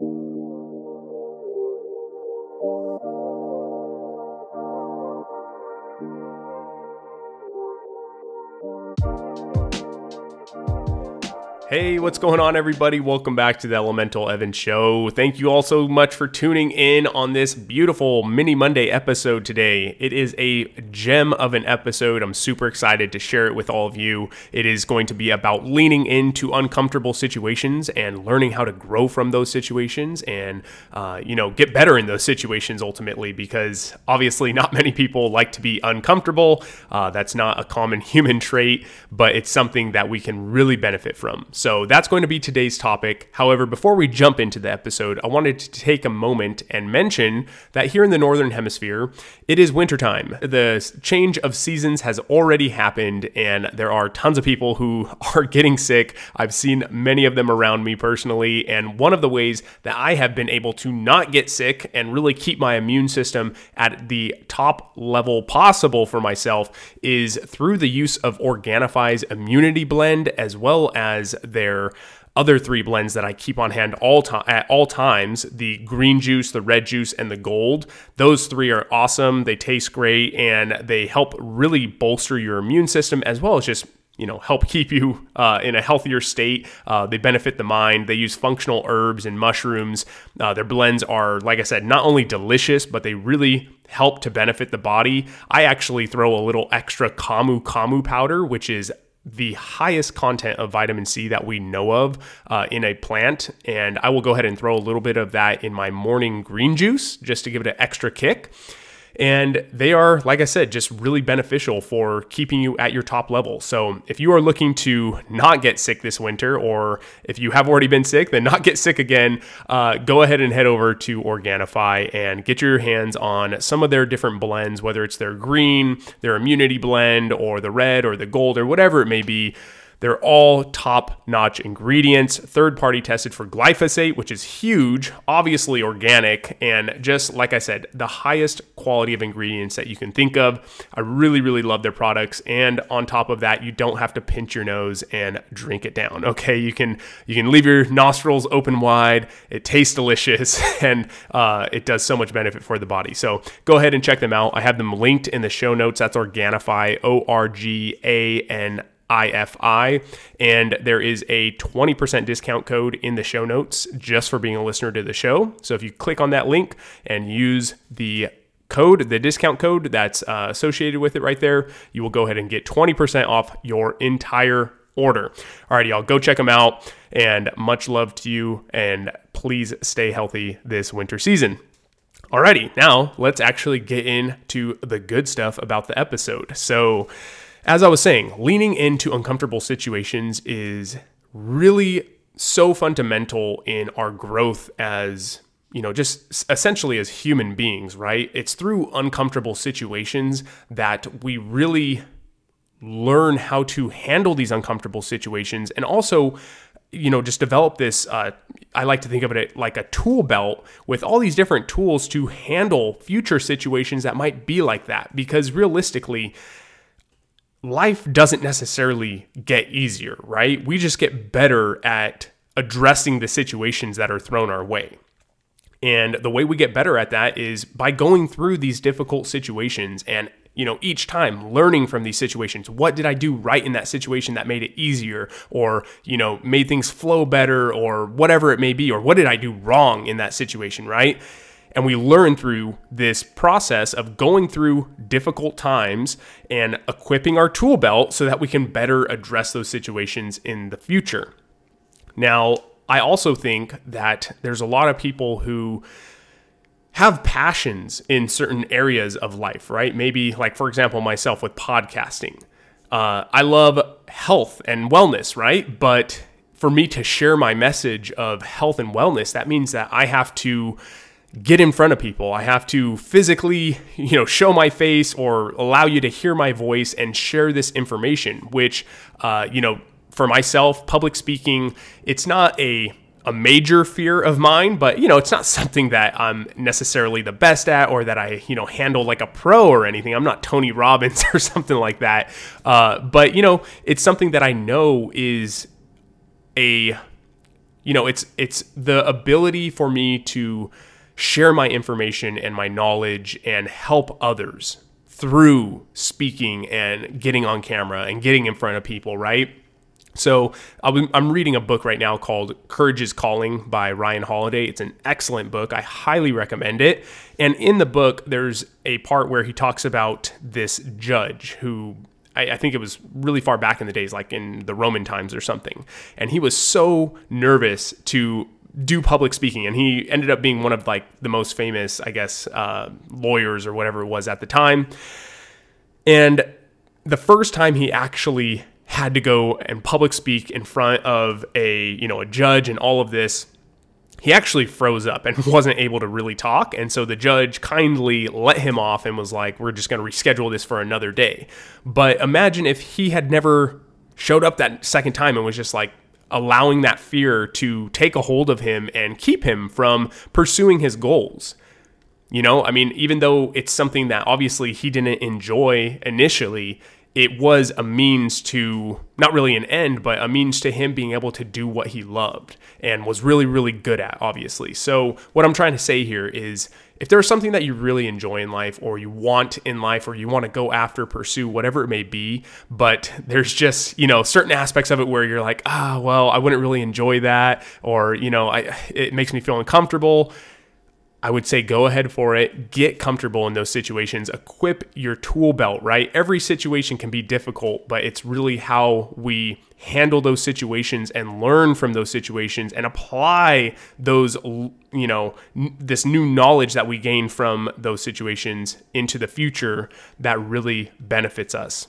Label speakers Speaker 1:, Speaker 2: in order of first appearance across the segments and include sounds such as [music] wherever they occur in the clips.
Speaker 1: Thank you. Hey, what's going on, everybody? Welcome back to the Elemental Evan Show. Thank you all so much for tuning in on this beautiful mini Monday episode today. It is a gem of an episode. I'm super excited to share it with all of you. It is going to be about leaning into uncomfortable situations and learning how to grow from those situations and, uh, you know, get better in those situations ultimately, because obviously not [laughs] many people like to be uncomfortable. Uh, that's not a common [laughs] human trait, but it's something that we can really benefit from. So that's going to be today's topic. However, before we jump into the episode, I wanted to take a moment and mention that here in the Northern Hemisphere, it is wintertime. The change of seasons has already happened, and there are tons of people who [laughs] are getting sick. I've seen many of them around me personally, and one of the ways that I have been able to not get sick and really keep my immune system at the top level possible for myself is through the use of Organifi's immunity blend as well as their other three blends that I keep on hand all time at all times, the green juice, the red juice, and the gold. Those three are awesome. They taste great and they help really bolster your immune system as well as just you know help keep you uh, in a healthier state uh, they benefit the mind they use functional herbs and mushrooms uh, their blends are like i said not only delicious but they really help to benefit the body i actually throw a little extra camu camu powder which is the highest content of vitamin C that we know of uh, in a plant. And I will go ahead and throw a little bit of that in my morning green juice just to give it an extra kick. And they are, like I said, just really beneficial for keeping you at your top level. So if you are looking to not get sick this winter, or if you have already been sick, then not get sick again, uh, go ahead and head over to Organifi and get your hands on some of their different blends, whether it's their green, their immunity blend, or the red, or the gold, or whatever it may be. They're all top notch ingredients, third party tested for glyphosate, which is huge, obviously organic, and just like I said, the highest quality of ingredients that you can think of. I really, really love their products. And on top of that, you don't have to pinch your nose and drink it down. Okay. You can, you can leave your nostrils open wide. It tastes delicious [laughs] and uh, it does so much benefit for the body. So go ahead and check them out. I have them linked in the show notes. That's Organifi, O R G A N IFI. And there is a 20% discount code in the show notes just for being a listener to the show. So if you click on that link and use the code, the discount code that's uh, associated with it right there, you will go ahead and get 20% off your entire order. All right, y'all, go check them out. And much love to you. And please stay healthy this winter season. Alrighty, now let's actually get into the good stuff about the episode. So, as I was saying, leaning into uncomfortable situations is really so fundamental in our growth as you know, just essentially as human beings, right? It's through uncomfortable situations that we really learn how to handle these uncomfortable situations and also you know just develop this uh, i like to think of it like a tool belt with all these different tools to handle future situations that might be like that because realistically life doesn't necessarily get easier, right? We just get better at addressing the situations that are thrown our way. And the way we get better at that is by going through these difficult situations and you know each time learning from these situations what did i do right in that situation that made it easier or you know made things flow better or whatever it may be or what did i do wrong in that situation right and we learn through this process of going through difficult times and equipping our tool belt so that we can better address those situations in the future. Now, I also think that there's a lot of people who have passions in certain areas of life, right? Maybe, like, for example, myself with podcasting. Uh, I love health and wellness, right? But for me to share my message of health and wellness, that means that I have to get in front of people. I have to physically, you know, show my face or allow you to hear my voice and share this information, which, uh, you know, for myself, public speaking, it's not a a major fear of mine, but you know, it's not something that I'm necessarily the best at or that I, you know, handle like a pro or anything. I'm not Tony Robbins [laughs] or something like that. Uh, but you know, it's something that I know is a you know, it's it's the ability for me to share my information and my knowledge and help others through speaking and getting on camera and getting in front of people, right? So I'm reading a book right now called Courage is Calling by Ryan Holiday. It's an excellent book. I highly recommend it. And in the book, there's a part where he talks about this judge who I, think it was really far back in the days, like in the Roman times or something. And he was so nervous to do public speaking and he ended up being one of like the most famous i guess uh, lawyers or whatever it was at the time. And the first time he actually had to go and public speak in front of a you know a judge and all of this he actually froze up and [laughs] wasn't able to really talk. And so the judge kindly let him off and was like we're just going to reschedule this for another day. But imagine if he had never showed up that second time and was just like allowing that fear to take a hold of him and keep him from pursuing his goals. You know, I mean, even though it's something that obviously he didn't enjoy initially, it was a means to not really an end, but a means to him being able to do what he loved and was really, really good at, obviously. So, what I'm trying to say here is if there's something that you really enjoy in life or you want in life or you want to go after, pursue, whatever it may be, but there's just, you know, certain aspects of it where you're like, ah, well, I wouldn't really enjoy that or, you know, I it makes me feel uncomfortable I would say go ahead for it, get comfortable in those situations, equip your tool belt, right? Every situation can be difficult, but it's really how we handle those situations and learn from those situations and apply those, you know, this new knowledge that we gain from those situations into the future that really benefits us.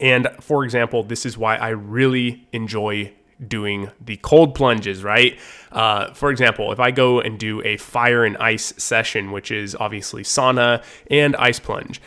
Speaker 1: And for example, this is why I really enjoy doing the cold plunges, right? Uh, for example, if I go and do a fire and ice session, which is obviously sauna and ice plunge,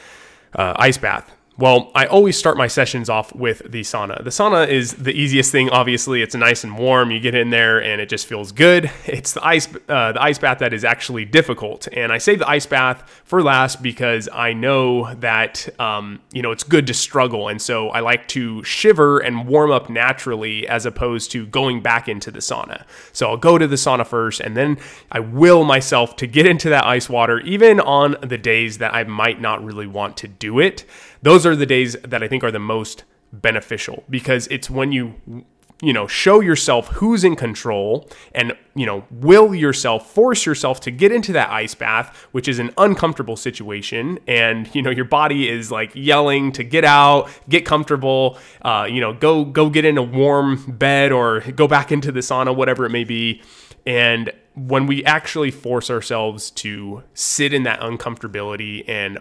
Speaker 1: uh, ice bath, well, I always start my sessions off with the sauna. The sauna is the easiest thing. Obviously, it's nice and warm. You get in there and it just feels good. [laughs] It's the ice, uh, the ice bath that is actually difficult. And I save the ice bath for last because I know that um, you know it's good to struggle, and so I like to shiver and warm up naturally as opposed to going back into the sauna. So I'll go to the sauna first, and then I will myself to get into that ice water, even on the days that I might not really want to do it those are the days that I think are the most beneficial because it's when you you know show yourself who's in control and you know will yourself force yourself to get into that ice bath which is an uncomfortable situation. And you know your body is like yelling to get out get comfortable uh, you know go go get in a warm bed or go back into the sauna whatever it may be. And when we actually force ourselves to sit in that uncomfortability and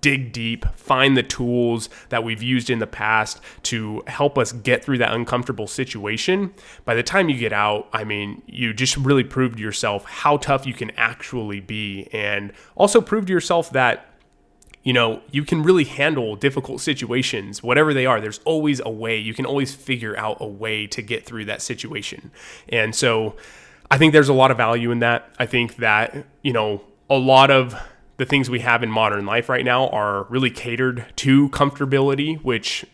Speaker 1: dig deep, find the tools that we've used in the past to help us get through that uncomfortable situation, by the time you get out, I mean, you just really proved to yourself how tough you can actually be and also prove to yourself that you know, you can really handle difficult situations, whatever they are. There's always a way. You can always figure out a way to get through that situation. And so, I think there's a lot of value in that. I think that, you know, a lot of the things we have in modern life right now are really catered to comfortability, which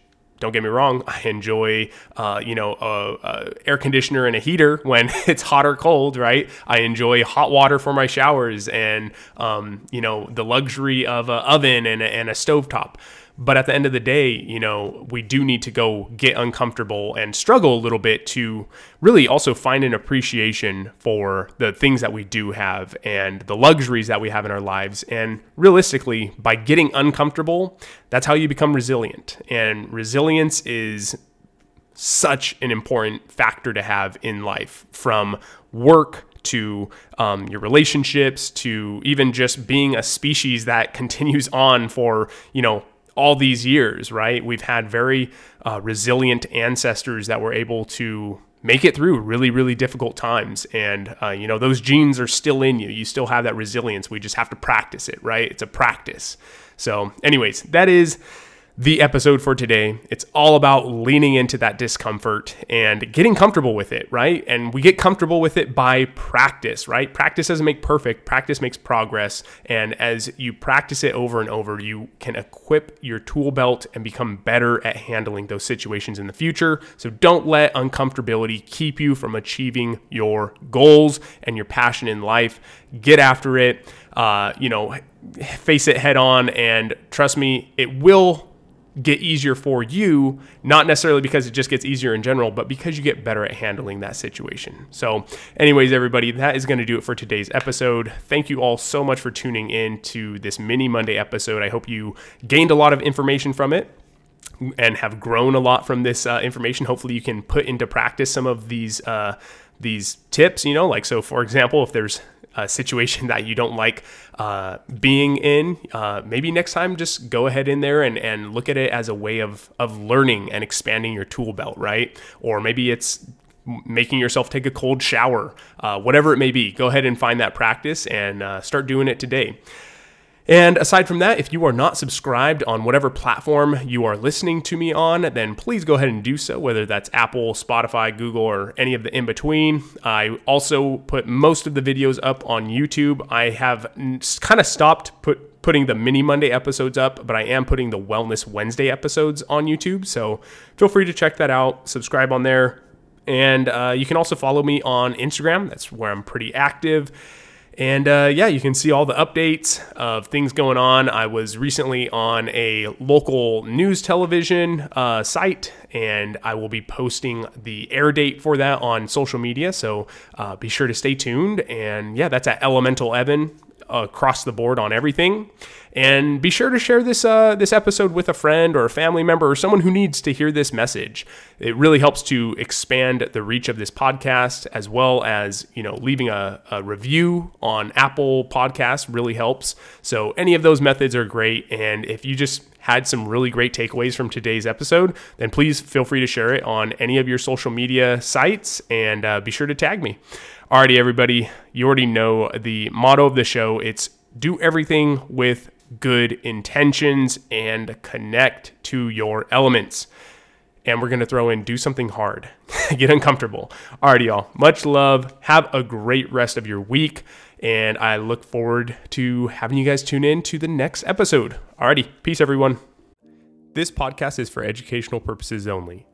Speaker 1: don't get me wrong, I enjoy, uh, you know, a, a, air conditioner and a heater when [laughs] it's hot or cold, right? I enjoy hot water for my showers and, um, you know, the luxury of an oven and a, and a stovetop. But at the end of the day, you know, we do need to go get uncomfortable and struggle a little bit to really also find an appreciation for the things that we do have and the luxuries that we have in our lives. And realistically, by getting uncomfortable, that's how you become resilient. And resilience is such an important factor to have in life from work to um, your relationships to even just being a species that [laughs] continues on for you know all these years, right? We've had very uh, resilient ancestors that were able to make it through really, really difficult times. And, uh, you know, those genes are still in you. You still have that resilience. We just have to practice it, right? It's a practice. So, anyways, that is the episode for today. It's all about leaning into that discomfort and getting comfortable with it, right? And we get comfortable with it by practice, right? Practice doesn't make perfect, practice makes progress. And as you practice it over and over, you can equip your tool belt and become better at handling those situations in the future. So don't let uncomfortability keep you from achieving your goals and your passion in life. Get after it. Uh, you know, face it head on, and trust me, it will get easier for you, not necessarily because it just gets easier in general, but because you get better at handling that situation. So, anyways, everybody, that is going to do it for today's episode. Thank you all so much for tuning in to this mini Monday episode. I hope you gained a lot of information from it and have grown a lot from this uh, information. Hopefully, you can put into practice some of these uh, these tips. You know, like so, for example, if there's a situation [laughs] that you don't like uh, being in, uh, maybe next time just go ahead in there and, and look at it as a way of, of learning and expanding your tool belt, right? Or maybe it's making yourself take a cold shower, uh, whatever it may be. Go ahead and find that practice and uh, start doing it today. And aside from that, if you are not subscribed on whatever platform you are listening to me on, then please go ahead and do so, whether that's Apple, Spotify, Google, or any of the in between. I also put most of the videos up on YouTube. I have kind of stopped put, putting the mini Monday episodes up, but I am putting the Wellness Wednesday episodes on YouTube. So feel free to check that out, subscribe on there. And uh, you can also follow me on Instagram. That's where I'm pretty active. And uh, yeah, you can see all the updates of things going on. I was recently on a local news television uh, site, and I will be posting the air date for that on social media. So uh, be sure to stay tuned. And yeah, that's at Elemental Evan across the board on everything. And be sure to share this uh, this episode with a friend or a family member or someone who needs to hear this message. It really helps to expand the reach of this podcast, as well as you know leaving a, a review on Apple Podcasts really helps. So any of those methods are great. And if you just had some really great takeaways from today's episode, then please feel free to share it on any of your social media sites and uh, be sure to tag me. Alrighty, everybody, you already know the motto of the show. It's do everything with good intentions and connect to your elements. And we're going to throw in do something hard, [laughs] get uncomfortable. Alrighty, y'all. Much love. Have a great rest of your week. And I look forward to having you guys tune in to the next episode. Alrighty. Peace, everyone. This podcast is for educational purposes only.